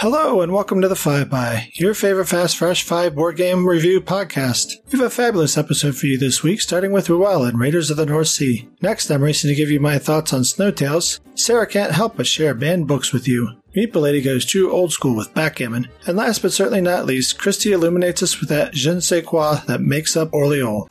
Hello and welcome to the Five By, your favorite fast fresh five board game review podcast. We have a fabulous episode for you this week, starting with Ruel and Raiders of the North Sea. Next, I'm racing to give you my thoughts on Snowtails. Sarah can't help but share banned books with you. Meeple Lady goes true old school with backgammon. And last but certainly not least, Christy illuminates us with that je ne sais quoi that makes up Orleans.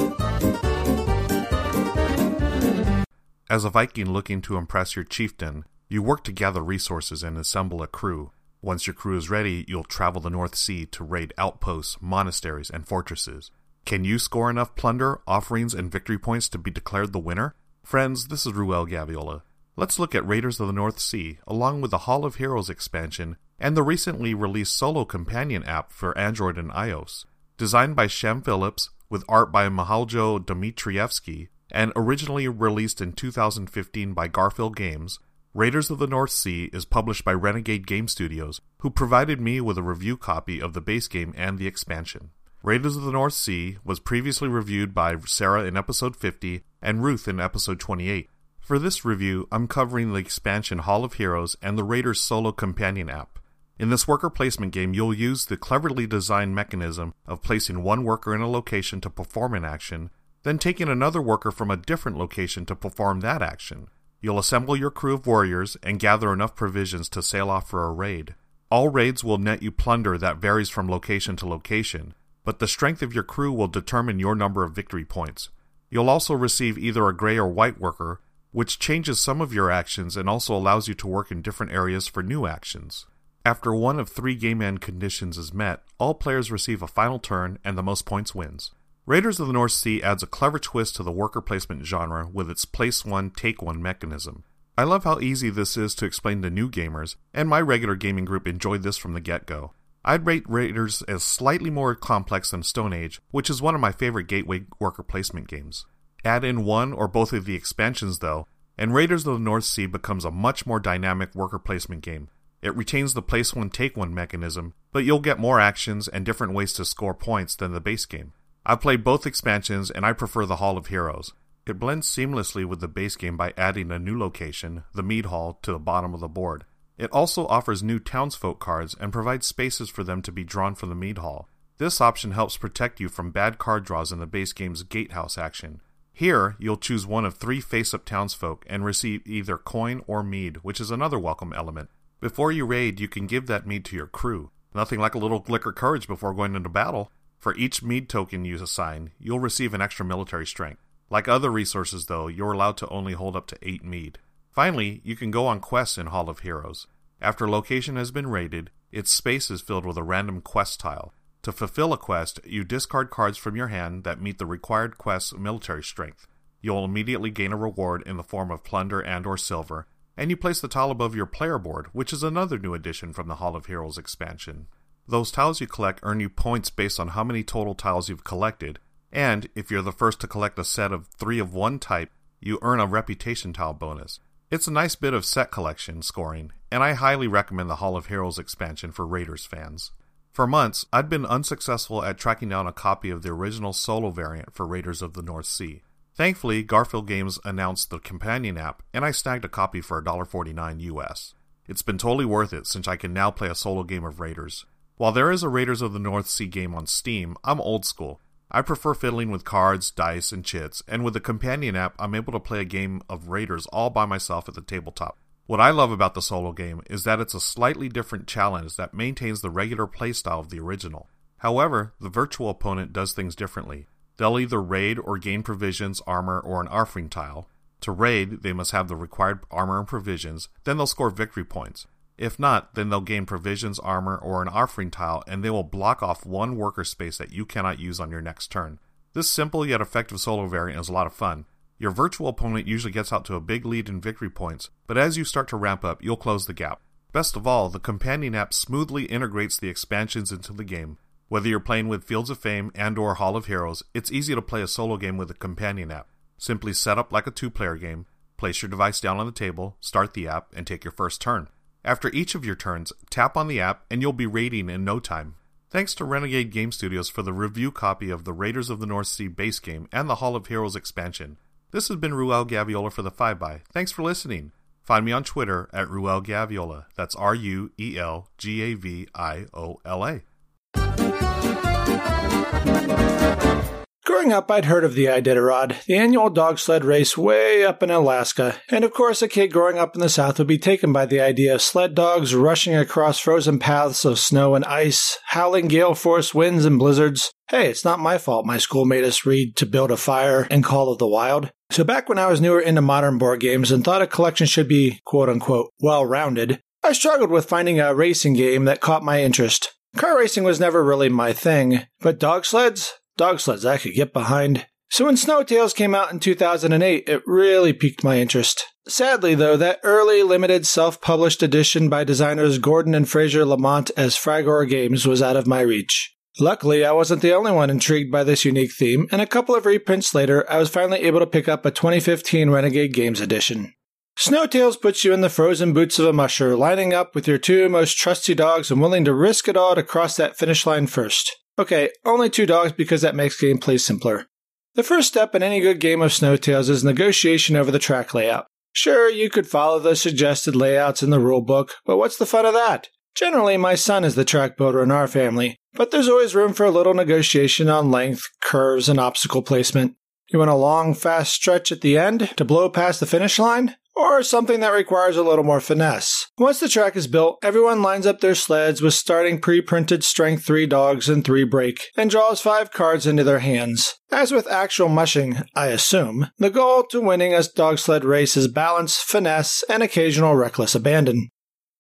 As a Viking looking to impress your chieftain, you work to gather resources and assemble a crew. Once your crew is ready, you'll travel the North Sea to raid outposts, monasteries, and fortresses. Can you score enough plunder, offerings, and victory points to be declared the winner? Friends, this is Ruel Gaviola. Let's look at Raiders of the North Sea, along with the Hall of Heroes expansion and the recently released solo companion app for Android and iOS. Designed by Shem Phillips, with art by Mihajlo Dimitrievski, and originally released in 2015 by Garphill Games, Raiders of the North Sea is published by Renegade Game Studios, who provided me with a review copy of the base game and the expansion. Raiders of the North Sea was previously reviewed by Sarah in episode 50 and Ruth in episode 28. For this review, I'm covering the expansion Hall of Heroes and the Raiders solo companion app. In this worker placement game, you'll use the cleverly designed mechanism of placing one worker in a location to perform an action, then taking another worker from a different location to perform that action. You'll assemble your crew of warriors and gather enough provisions to sail off for a raid. All raids will net you plunder that varies from location to location, but the strength of your crew will determine your number of victory points. You'll also receive either a gray or white worker, which changes some of your actions and also allows you to work in different areas for new actions. After one of three game end conditions is met, all players receive a final turn and the most points wins. Raiders of the North Sea adds a clever twist to the worker placement genre with its place one, take one mechanism. I love how easy this is to explain to new gamers, and my regular gaming group enjoyed this from the get go. I'd rate Raiders as slightly more complex than Stone Age, which is one of my favorite gateway worker placement games. Add in one or both of the expansions, though, and Raiders of the North Sea becomes a much more dynamic worker placement game. It retains the place one, take one mechanism, but you'll get more actions and different ways to score points than the base game. I've played both expansions and I prefer the Hall of Heroes. It blends seamlessly with the base game by adding a new location, the Mead Hall, to the bottom of the board. It also offers new townsfolk cards and provides spaces for them to be drawn from the Mead Hall. This option helps protect you from bad card draws in the base game's Gatehouse action. Here, you'll choose one of three face up townsfolk and receive either coin or mead, which is another welcome element. Before you raid, you can give that mead to your crew. Nothing like a little liquor courage before going into battle. For each mead token you assign, you'll receive an extra military strength. Like other resources, though, you're allowed to only hold up to 8 mead. Finally, you can go on quests in Hall of Heroes. After a location has been raided, its space is filled with a random quest tile. To fulfill a quest, you discard cards from your hand that meet the required quest's military strength. You'll immediately gain a reward in the form of plunder and or silver, and you place the tile above your player board, which is another new addition from the Hall of Heroes expansion. Those tiles you collect earn you points based on how many total tiles you've collected, and if you're the first to collect a set of three of one type, you earn a reputation tile bonus. It's a nice bit of set collection scoring, and I highly recommend the Hall of Heroes expansion for Raiders fans. For months, I'd been unsuccessful at tracking down a copy of the original solo variant for Raiders of the North Sea. Thankfully, Garphill Games announced the companion app, and I snagged a copy for $1.49 US. It's been totally worth it since I can now play a solo game of Raiders. While there is a Raiders of the North Sea game on Steam, I'm old school. I prefer fiddling with cards, dice, and chits, and with the companion app, I'm able to play a game of Raiders all by myself at the tabletop. What I love about the solo game is that it's a slightly different challenge that maintains the regular playstyle of the original. However, the virtual opponent does things differently. They'll either raid or gain provisions, armor, or an offering tile. To raid, they must have the required armor and provisions, then they'll score victory points. If not, then they'll gain provisions, armor, or an offering tile, and they will block off one worker space that you cannot use on your next turn. This simple yet effective solo variant is a lot of fun. Your virtual opponent usually gets out to a big lead in victory points, but as you start to ramp up, you'll close the gap. Best of all, the companion app smoothly integrates the expansions into the game. Whether you're playing with Fields of Fame and or Hall of Heroes, it's easy to play a solo game with a companion app. Simply set up like a two-player game, place your device down on the table, start the app, and take your first turn. After each of your turns, tap on the app and you'll be raiding in no time. Thanks to Renegade Game Studios for the review copy of the Raiders of the North Sea base game and the Hall of Heroes expansion. This has been Ruel Gaviola for the 5 by. Thanks for listening. Find me on Twitter at Ruel Gaviola. That's R U E L G A V I O L A. Growing up, I'd heard of the Iditarod, the annual dog sled race way up in Alaska, and of course, a kid growing up in the South would be taken by the idea of sled dogs rushing across frozen paths of snow and ice, howling gale force winds and blizzards. Hey, it's not my fault my school made us read To Build a Fire and Call of the Wild. So back when I was newer into modern board games and thought a collection should be quote unquote well rounded, I struggled with finding a racing game that caught my interest. Car racing was never really my thing, but dog sleds? Dog sleds I could get behind. So when Snow Tails came out in 2008, it really piqued my interest. Sadly, though, that early limited self-published edition by designers Gordon and Fraser Lamont as Fragor Games was out of my reach. Luckily, I wasn't the only one intrigued by this unique theme, and a couple of reprints later, I was finally able to pick up a 2015 Renegade Games edition. Snow Tails puts you in the frozen boots of a musher, lining up with your two most trusty dogs and willing to risk it all to cross that finish line first. Okay, only two dogs because that makes gameplay simpler. The first step in any good game of Snow Tails is negotiation over the track layout. Sure, you could follow the suggested layouts in the rulebook, but what's the fun of that? Generally, my son is the track builder in our family, but there's always room for a little negotiation on length, curves, and obstacle placement. You want a long, fast stretch at the end to blow past the finish line? Or something that requires a little more finesse. Once the track is built, everyone lines up their sleds with starting pre printed strength 3 dogs and 3 brake, and draws 5 cards into their hands. As with actual mushing, I assume, the goal to winning a dog sled race is balance, finesse, and occasional reckless abandon.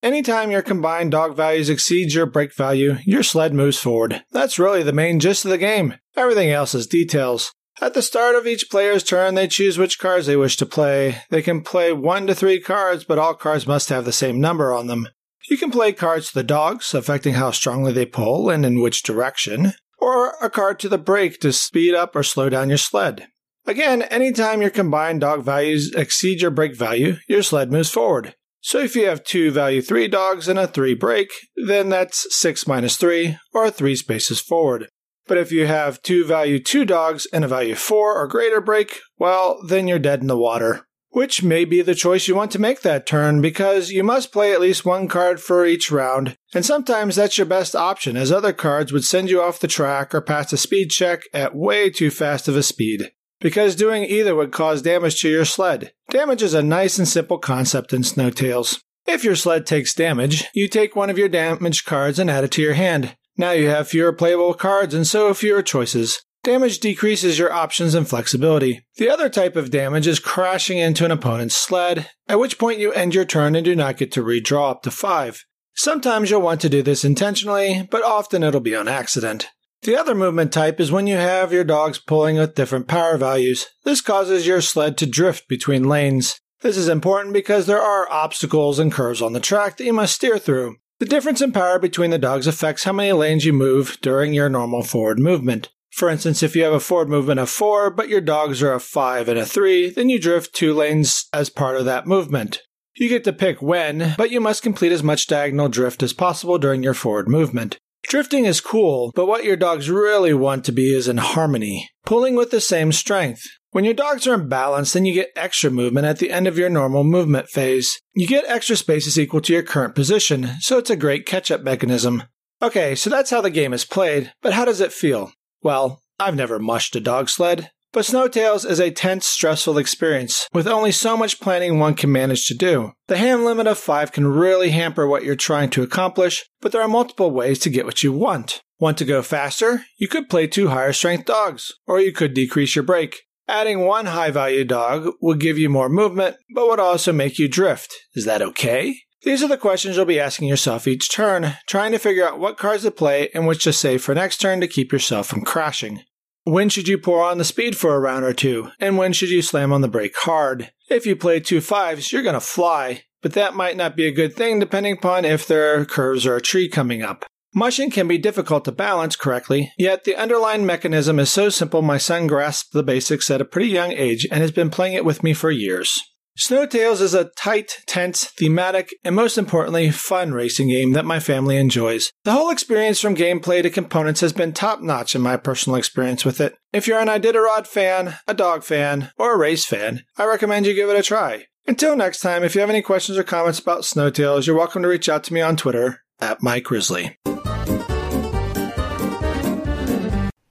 Anytime your combined dog values exceeds your brake value, your sled moves forward. That's really the main gist of the game. Everything else is details. At the start of each player's turn, they choose which cards they wish to play. They can play one to three cards, but all cards must have the same number on them. You can play cards to the dogs, affecting how strongly they pull and in which direction, or a card to the brake to speed up or slow down your sled. Again, anytime your combined dog values exceed your brake value, your sled moves forward. So if you have two value 3 dogs and a 3 brake, then that's 6 minus 3, or 3 spaces forward. But if you have two value 2 dogs and a value 4 or greater brake, well, then you're dead in the water. Which may be the choice you want to make that turn because you must play at least one card for each round, and sometimes that's your best option as other cards would send you off the track or pass a speed check at way too fast of a speed because doing either would cause damage to your sled. Damage is a nice and simple concept in Snow Tails. If your sled takes damage, you take one of your damaged cards and add it to your hand. Now you have fewer playable cards and so fewer choices. Damage decreases your options and flexibility. The other type of damage is crashing into an opponent's sled, at which point you end your turn and do not get to redraw up to 5. Sometimes you'll want to do this intentionally, but often it'll be on accident. The other movement type is when you have your dogs pulling with different power values. This causes your sled to drift between lanes. This is important because there are obstacles and curves on the track that you must steer through. The difference in power between the dogs affects how many lanes you move during your normal forward movement. For instance, if you have a forward movement of 4, but your dogs are a 5 and a 3, then you drift two lanes as part of that movement. You get to pick when, but you must complete as much diagonal drift as possible during your forward movement. Drifting is cool, but what your dogs really want to be is in harmony, pulling with the same strength. When your dogs are in balance, then you get extra movement at the end of your normal movement phase. You get extra spaces equal to your current position, so it's a great catch up mechanism. Okay, so that's how the game is played, but how does it feel? Well, I've never mushed a dog sled, but Snowtails is a tense, stressful experience, with only so much planning one can manage to do. The hand limit of 5 can really hamper what you're trying to accomplish, but there are multiple ways to get what you want. Want to go faster? You could play two higher strength dogs, or you could decrease your brake. Adding one high value dog would give you more movement, but would also make you drift. Is that okay? These are the questions you'll be asking yourself each turn, trying to figure out what cards to play and which to save for next turn to keep yourself from crashing. When should you pour on the speed for a round or two? And when should you slam on the brake hard? If you play two fives, you're going to fly, but that might not be a good thing depending upon if there are curves or a tree coming up. Mushing can be difficult to balance correctly, yet the underlying mechanism is so simple my son grasped the basics at a pretty young age and has been playing it with me for years. Snow Tails is a tight, tense, thematic, and most importantly, fun racing game that my family enjoys. The whole experience from gameplay to components has been top notch in my personal experience with it. If you're an Iditarod fan, a dog fan, or a race fan, I recommend you give it a try. Until next time, if you have any questions or comments about Snowtails, you're welcome to reach out to me on Twitter at Mike Grizzly.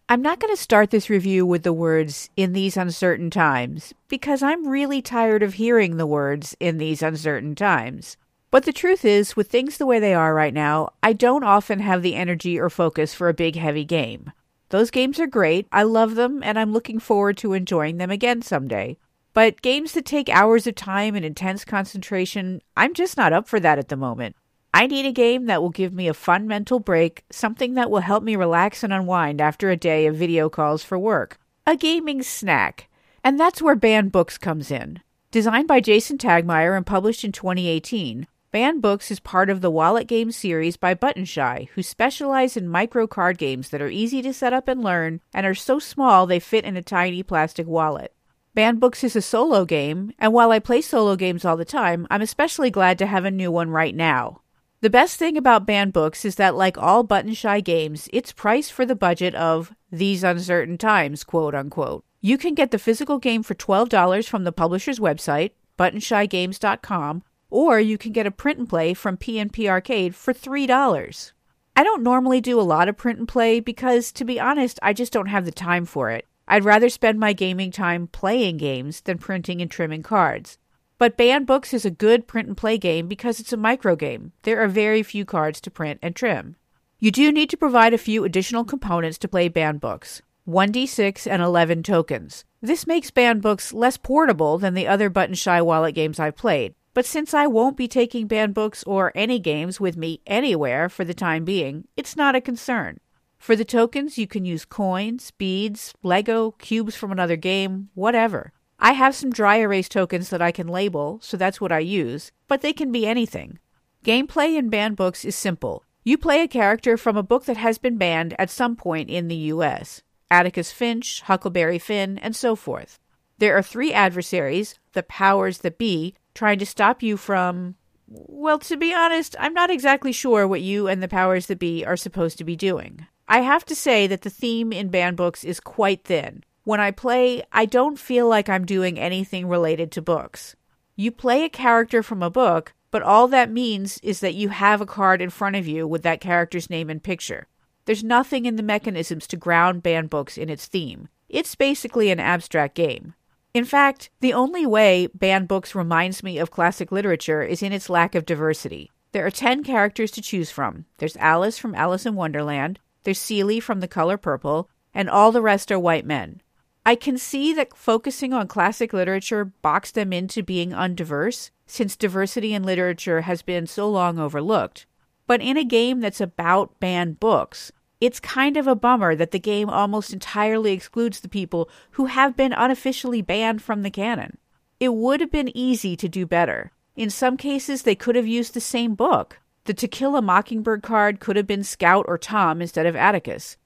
I'm not going to start this review with the words in these uncertain times because I'm really tired of hearing the words in these uncertain times. But the truth is, with things the way they are right now, I don't often have the energy or focus for a big, heavy game. Those games are great, I love them, and I'm looking forward to enjoying them again someday. But games that take hours of time and intense concentration, I'm just not up for that at the moment. I need a game that will give me a fun mental break, something that will help me relax and unwind after a day of video calls for work. A gaming snack. And that's where Banned Books comes in. Designed by Jason Tagmire and published in 2018, Banned Books is part of the Wallet Game series by Buttonshy, who specialize in micro card games that are easy to set up and learn and are so small they fit in a tiny plastic wallet. Banned Books is a solo game, and while I play solo games all the time, I'm especially glad to have a new one right now. The best thing about Banned Books is that, like all Buttonshy games, it's priced for the budget of these uncertain times, quote unquote. You can get the physical game for $12 from the publisher's website, buttonshygames.com, or you can get a print and play from PNP Arcade for $3. I don't normally do a lot of print and play because, to be honest, I just don't have the time for it. I'd rather spend my gaming time playing games than printing and trimming cards. But Banned Books is a good print and play game because it's a micro game. There are very few cards to print and trim. You do need to provide a few additional components to play Banned Books 1d6 and 11 tokens. This makes Banned Books less portable than the other Buttonshy wallet games I've played. But since I won't be taking Banned Books or any games with me anywhere for the time being, it's not a concern. For the tokens, you can use coins, beads, Lego, cubes from another game, whatever. I have some dry erase tokens that I can label, so that's what I use, but they can be anything. Gameplay in banned books is simple. You play a character from a book that has been banned at some point in the US Atticus Finch, Huckleberry Finn, and so forth. There are three adversaries, the powers that be, trying to stop you from. Well, to be honest, I'm not exactly sure what you and the powers that be are supposed to be doing. I have to say that the theme in banned books is quite thin. When I play, I don't feel like I'm doing anything related to books. You play a character from a book, but all that means is that you have a card in front of you with that character's name and picture. There's nothing in the mechanisms to ground banned books in its theme. It's basically an abstract game. In fact, the only way banned books reminds me of classic literature is in its lack of diversity. There are 10 characters to choose from. There's Alice from Alice in Wonderland, there's Celie from The Color Purple, and all the rest are white men. I can see that focusing on classic literature boxed them into being undiverse, since diversity in literature has been so long overlooked. But in a game that's about banned books, it's kind of a bummer that the game almost entirely excludes the people who have been unofficially banned from the canon. It would have been easy to do better. In some cases, they could have used the same book. The To Kill a Mockingbird card could have been Scout or Tom instead of Atticus.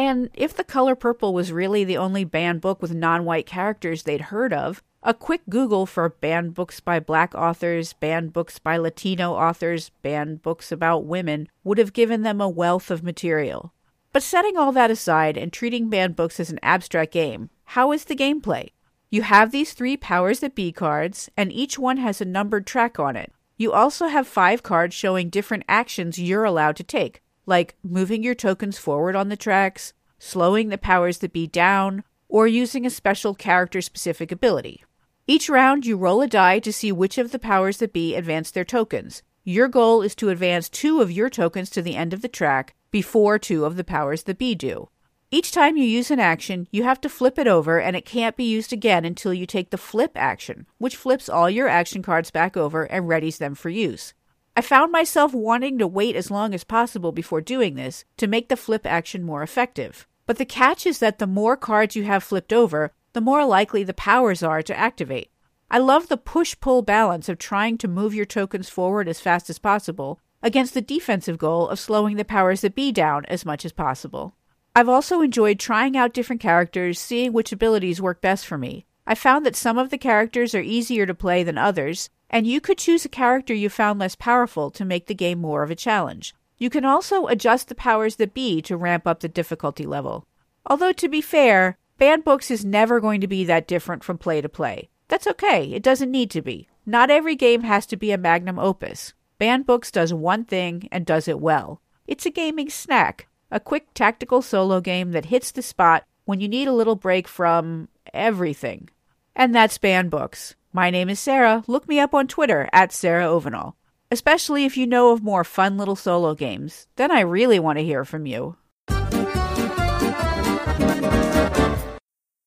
And if The Color Purple was really the only banned book with non white characters they'd heard of, a quick Google for banned books by black authors, banned books by Latino authors, banned books about women would have given them a wealth of material. But setting all that aside and treating banned books as an abstract game, how is the gameplay? You have these three powers that be cards, and each one has a numbered track on it. You also have five cards showing different actions you're allowed to take, like moving your tokens forward on the tracks, slowing the powers that be down, or using a special character specific ability. Each round, you roll a die to see which of the powers that be advance their tokens. Your goal is to advance two of your tokens to the end of the track before two of the powers that be do. Each time you use an action, you have to flip it over, and it can't be used again until you take the flip action, which flips all your action cards back over and readies them for use. I found myself wanting to wait as long as possible before doing this to make the flip action more effective. But the catch is that the more cards you have flipped over, the more likely the powers are to activate. I love the push pull balance of trying to move your tokens forward as fast as possible against the defensive goal of slowing the powers that be down as much as possible. I've also enjoyed trying out different characters, seeing which abilities work best for me. I found that some of the characters are easier to play than others, and you could choose a character you found less powerful to make the game more of a challenge. You can also adjust the powers that be to ramp up the difficulty level. Although, to be fair, Banned Books is never going to be that different from play to play. That's okay, it doesn't need to be. Not every game has to be a magnum opus. Banned Books does one thing and does it well. It's a gaming snack, a quick tactical solo game that hits the spot when you need a little break from everything. And that's Banned Books. My name is Sarah. Look me up on Twitter at Sarah Ovenall. Especially if you know of more fun little solo games. Then I really want to hear from you.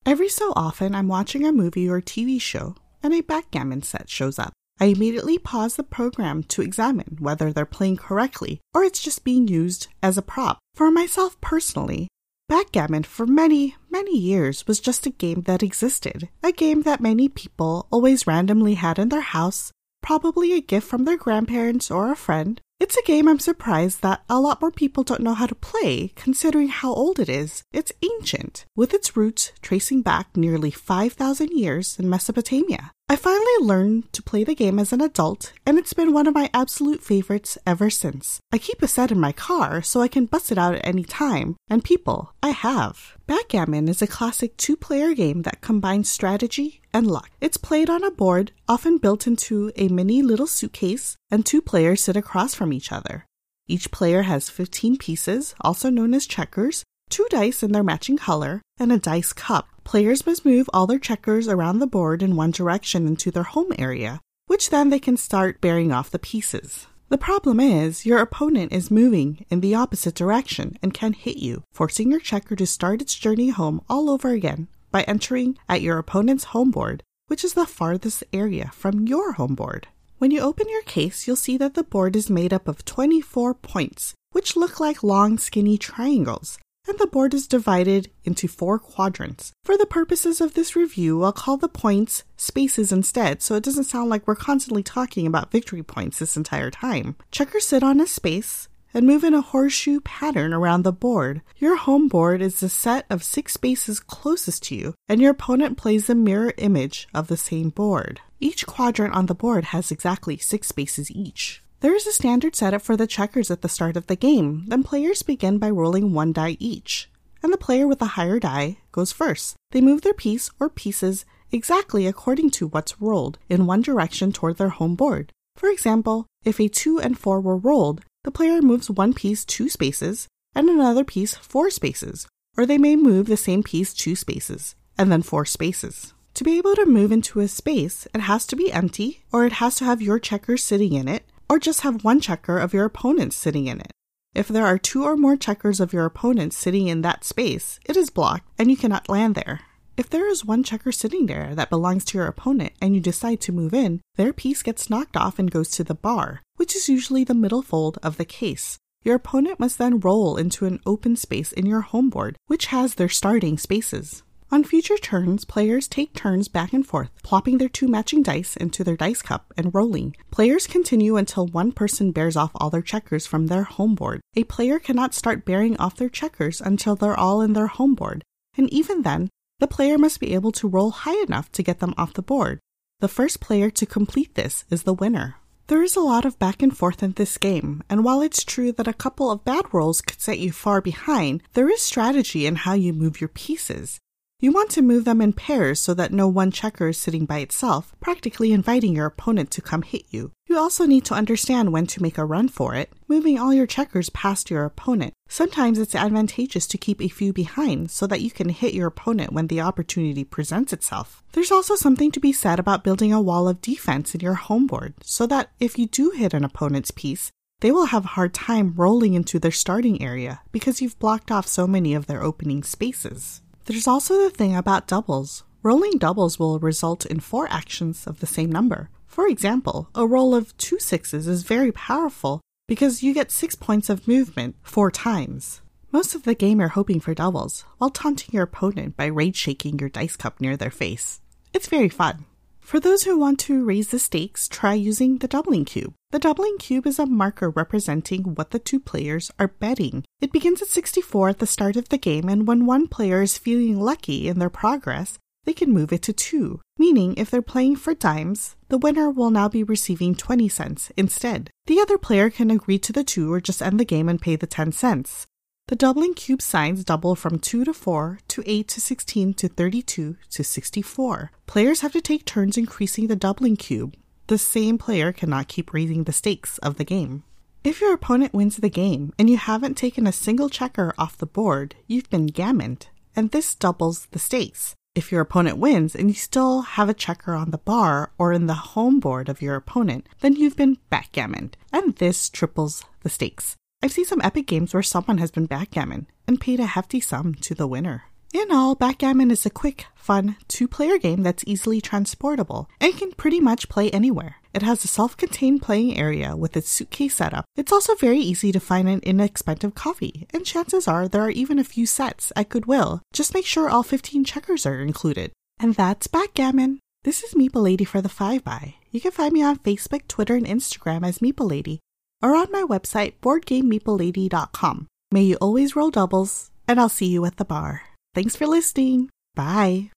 Every so often, I'm watching a movie or TV show, and a backgammon set shows up. I immediately pause the program to examine whether they're playing correctly or it's just being used as a prop. For myself personally, backgammon for many, many years was just a game that existed, a game that many people always randomly had in their house, probably a gift from their grandparents or a friend, it's a game I'm surprised that a lot more people don't know how to play, considering how old it is. It's ancient, with its roots tracing back nearly 5,000 years in Mesopotamia. I finally learned to play the game as an adult, and it's been one of my absolute favorites ever since. I keep a set in my car so I can bust it out at any time, and people, I have. Backgammon is a classic two player game that combines strategy and luck. It's played on a board, often built into a mini little suitcase, and two players sit across from each other. Each player has 15 pieces, also known as checkers, two dice in their matching color, and a dice cup. Players must move all their checkers around the board in one direction into their home area, which then they can start bearing off the pieces. The problem is, your opponent is moving in the opposite direction and can hit you, forcing your checker to start its journey home all over again by entering at your opponent's home board, which is the farthest area from your home board. When you open your case, you'll see that the board is made up of 24 points, which look like long, skinny triangles, and the board is divided into four quadrants. For the purposes of this review, I'll call the points spaces instead, so it doesn't sound like we're constantly talking about victory points this entire time. Checkers sit on a space and move in a horseshoe pattern around the board. Your home board is the set of six spaces closest to you, and your opponent plays the mirror image of the same board. Each quadrant on the board has exactly six spaces each. There is a standard setup for the checkers at the start of the game. Then players begin by rolling one die each, and the player with the higher die goes first. They move their piece or pieces exactly according to what's rolled in one direction toward their home board. For example, if a 2 and 4 were rolled, the player moves one piece two spaces and another piece four spaces, or they may move the same piece two spaces and then four spaces. To be able to move into a space, it has to be empty, or it has to have your checker sitting in it, or just have one checker of your opponent sitting in it. If there are two or more checkers of your opponent sitting in that space, it is blocked and you cannot land there. If there is one checker sitting there that belongs to your opponent and you decide to move in, their piece gets knocked off and goes to the bar, which is usually the middle fold of the case. Your opponent must then roll into an open space in your home board, which has their starting spaces. On future turns, players take turns back and forth, plopping their two matching dice into their dice cup and rolling. Players continue until one person bears off all their checkers from their home board. A player cannot start bearing off their checkers until they're all in their home board, and even then, the player must be able to roll high enough to get them off the board. The first player to complete this is the winner. There is a lot of back and forth in this game, and while it's true that a couple of bad rolls could set you far behind, there is strategy in how you move your pieces. You want to move them in pairs so that no one checker is sitting by itself, practically inviting your opponent to come hit you. You also need to understand when to make a run for it, moving all your checkers past your opponent. Sometimes it's advantageous to keep a few behind so that you can hit your opponent when the opportunity presents itself. There's also something to be said about building a wall of defense in your home board so that if you do hit an opponent's piece, they will have a hard time rolling into their starting area because you've blocked off so many of their opening spaces. There's also the thing about doubles. Rolling doubles will result in four actions of the same number. For example, a roll of two sixes is very powerful because you get six points of movement four times. Most of the game are hoping for doubles, while taunting your opponent by rage shaking your dice cup near their face. It's very fun. For those who want to raise the stakes, try using the doubling cube. The doubling cube is a marker representing what the two players are betting. It begins at 64 at the start of the game, and when one player is feeling lucky in their progress, they can move it to 2, meaning if they're playing for dimes, the winner will now be receiving 20 cents instead. The other player can agree to the 2 or just end the game and pay the 10 cents. The doubling cube signs double from 2 to 4 to 8 to 16 to 32 to 64. Players have to take turns increasing the doubling cube. the same player cannot keep raising the stakes of the game. If your opponent wins the game and you haven't taken a single checker off the board, you've been gammoned, and this doubles the stakes. If your opponent wins and you still have a checker on the bar or in the home board of your opponent, then you've been backgammoned, and this triples the stakes. I've seen some epic games where someone has been backgammon and paid a hefty sum to the winner. In all, backgammon is a quick, fun, two player game that's easily transportable and can pretty much play anywhere. It has a self contained playing area with its suitcase setup. It's also very easy to find an inexpensive coffee, and chances are there are even a few sets at Goodwill. Just make sure all 15 checkers are included. And that's backgammon. This is Meeple Lady for the 5 by. You can find me on Facebook, Twitter, and Instagram as Meeple Lady, or on my website, boardgamemeeplelady.com. May you always roll doubles, and I'll see you at the bar. Thanks for listening. Bye.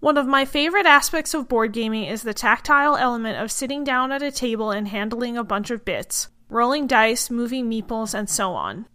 One of my favorite aspects of board gaming is the tactile element of sitting down at a table and handling a bunch of bits, rolling dice, moving meeples, and so on.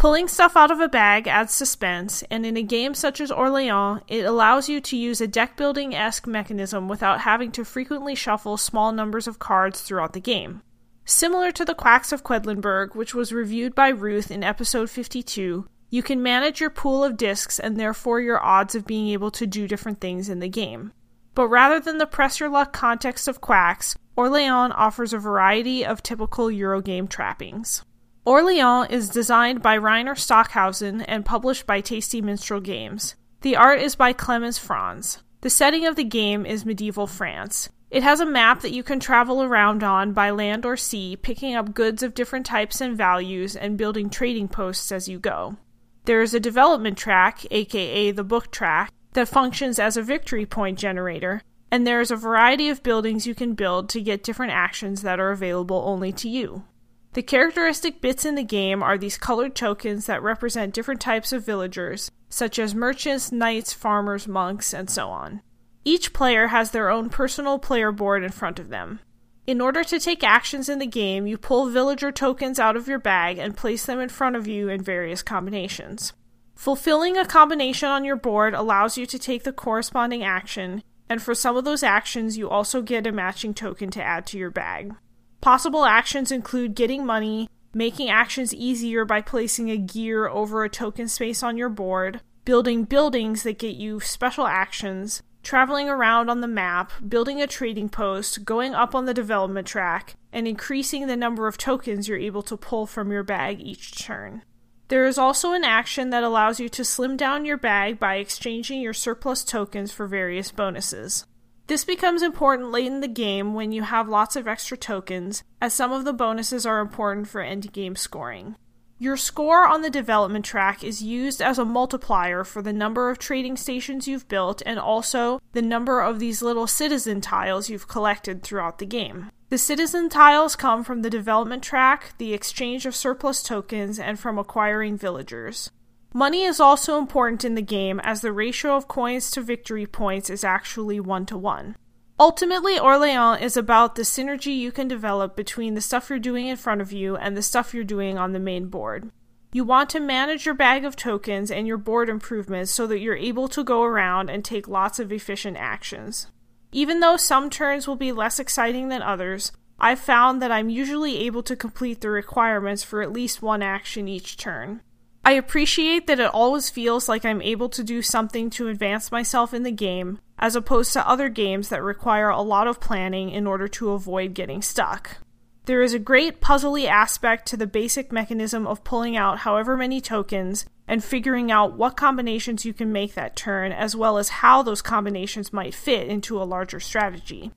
Pulling stuff out of a bag adds suspense, and in a game such as Orleans, it allows you to use a deck building esque mechanism without having to frequently shuffle small numbers of cards throughout the game. Similar to the Quacks of Quedlinburg, which was reviewed by Ruth in episode 52, you can manage your pool of discs and therefore your odds of being able to do different things in the game. But rather than the press your luck context of Quacks, Orleans offers a variety of typical Eurogame trappings. Orleans is designed by Reiner Stockhausen and published by Tasty Minstrel Games. The art is by Clemens Franz. The setting of the game is medieval France. It has a map that you can travel around on by land or sea, picking up goods of different types and values and building trading posts as you go. There is a development track, aka the book track, that functions as a victory point generator, and there is a variety of buildings you can build to get different actions that are available only to you. The characteristic bits in the game are these colored tokens that represent different types of villagers, such as merchants, knights, farmers, monks, and so on. Each player has their own personal player board in front of them. In order to take actions in the game, you pull villager tokens out of your bag and place them in front of you in various combinations. Fulfilling a combination on your board allows you to take the corresponding action, and for some of those actions, you also get a matching token to add to your bag. Possible actions include getting money, making actions easier by placing a gear over a token space on your board, building buildings that get you special actions, traveling around on the map, building a trading post, going up on the development track, and increasing the number of tokens you're able to pull from your bag each turn. There is also an action that allows you to slim down your bag by exchanging your surplus tokens for various bonuses. This becomes important late in the game when you have lots of extra tokens, as some of the bonuses are important for endgame scoring. Your score on the development track is used as a multiplier for the number of trading stations you've built and also the number of these little citizen tiles you've collected throughout the game. The citizen tiles come from the development track, the exchange of surplus tokens, and from acquiring villagers. Money is also important in the game as the ratio of coins to victory points is actually 1 to 1. Ultimately, Orleans is about the synergy you can develop between the stuff you're doing in front of you and the stuff you're doing on the main board. You want to manage your bag of tokens and your board improvements so that you're able to go around and take lots of efficient actions. Even though some turns will be less exciting than others, I've found that I'm usually able to complete the requirements for at least one action each turn. I appreciate that it always feels like I'm able to do something to advance myself in the game, as opposed to other games that require a lot of planning in order to avoid getting stuck. There is a great puzzly aspect to the basic mechanism of pulling out however many tokens and figuring out what combinations you can make that turn, as well as how those combinations might fit into a larger strategy.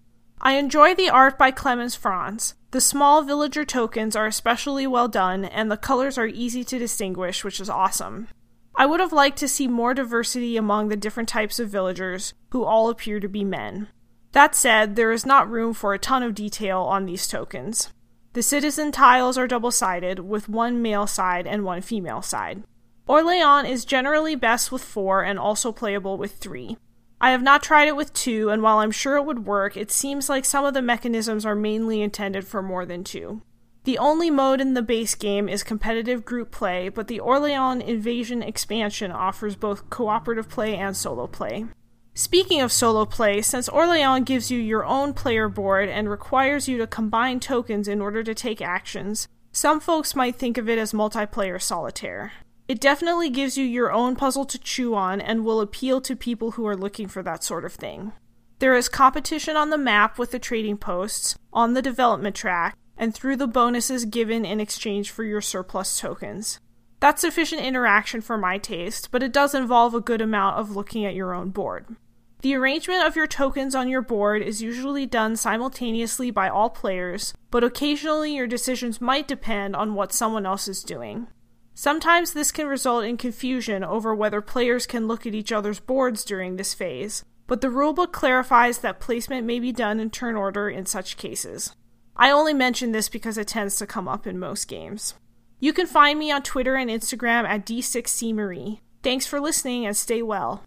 I enjoy the art by Clemens Franz. The small villager tokens are especially well done, and the colors are easy to distinguish, which is awesome. I would have liked to see more diversity among the different types of villagers, who all appear to be men. That said, there is not room for a ton of detail on these tokens. The citizen tiles are double sided, with one male side and one female side. Orleans is generally best with four and also playable with three. I have not tried it with two, and while I'm sure it would work, it seems like some of the mechanisms are mainly intended for more than two. The only mode in the base game is competitive group play, but the Orleans Invasion expansion offers both cooperative play and solo play. Speaking of solo play, since Orleans gives you your own player board and requires you to combine tokens in order to take actions, some folks might think of it as multiplayer solitaire. It definitely gives you your own puzzle to chew on and will appeal to people who are looking for that sort of thing. There is competition on the map with the trading posts, on the development track, and through the bonuses given in exchange for your surplus tokens. That's sufficient interaction for my taste, but it does involve a good amount of looking at your own board. The arrangement of your tokens on your board is usually done simultaneously by all players, but occasionally your decisions might depend on what someone else is doing. Sometimes this can result in confusion over whether players can look at each other's boards during this phase, but the rulebook clarifies that placement may be done in turn order in such cases. I only mention this because it tends to come up in most games. You can find me on Twitter and Instagram at D6CMarie. Thanks for listening and stay well.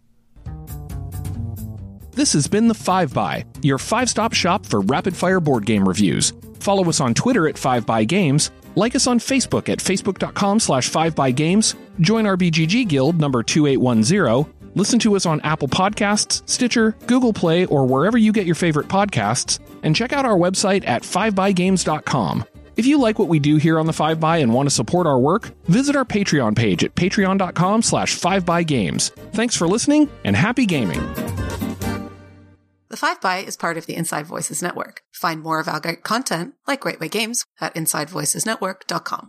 This has been the 5 by, your five-stop shop for rapid-fire board game reviews. Follow us on Twitter at 5 by Games, like us on Facebook at facebook.com slash 5 by Games, join our BGG Guild number 2810, listen to us on Apple Podcasts, Stitcher, Google Play, or wherever you get your favorite podcasts, and check out our website at 5bygames.com. If you like what we do here on the 5 by and want to support our work, visit our Patreon page at patreon.com slash 5bygames. Thanks for listening, and happy gaming! The 5 by is part of the Inside Voices Network. Find more of our great content, like Great Way Games, at InsideVoicesNetwork.com.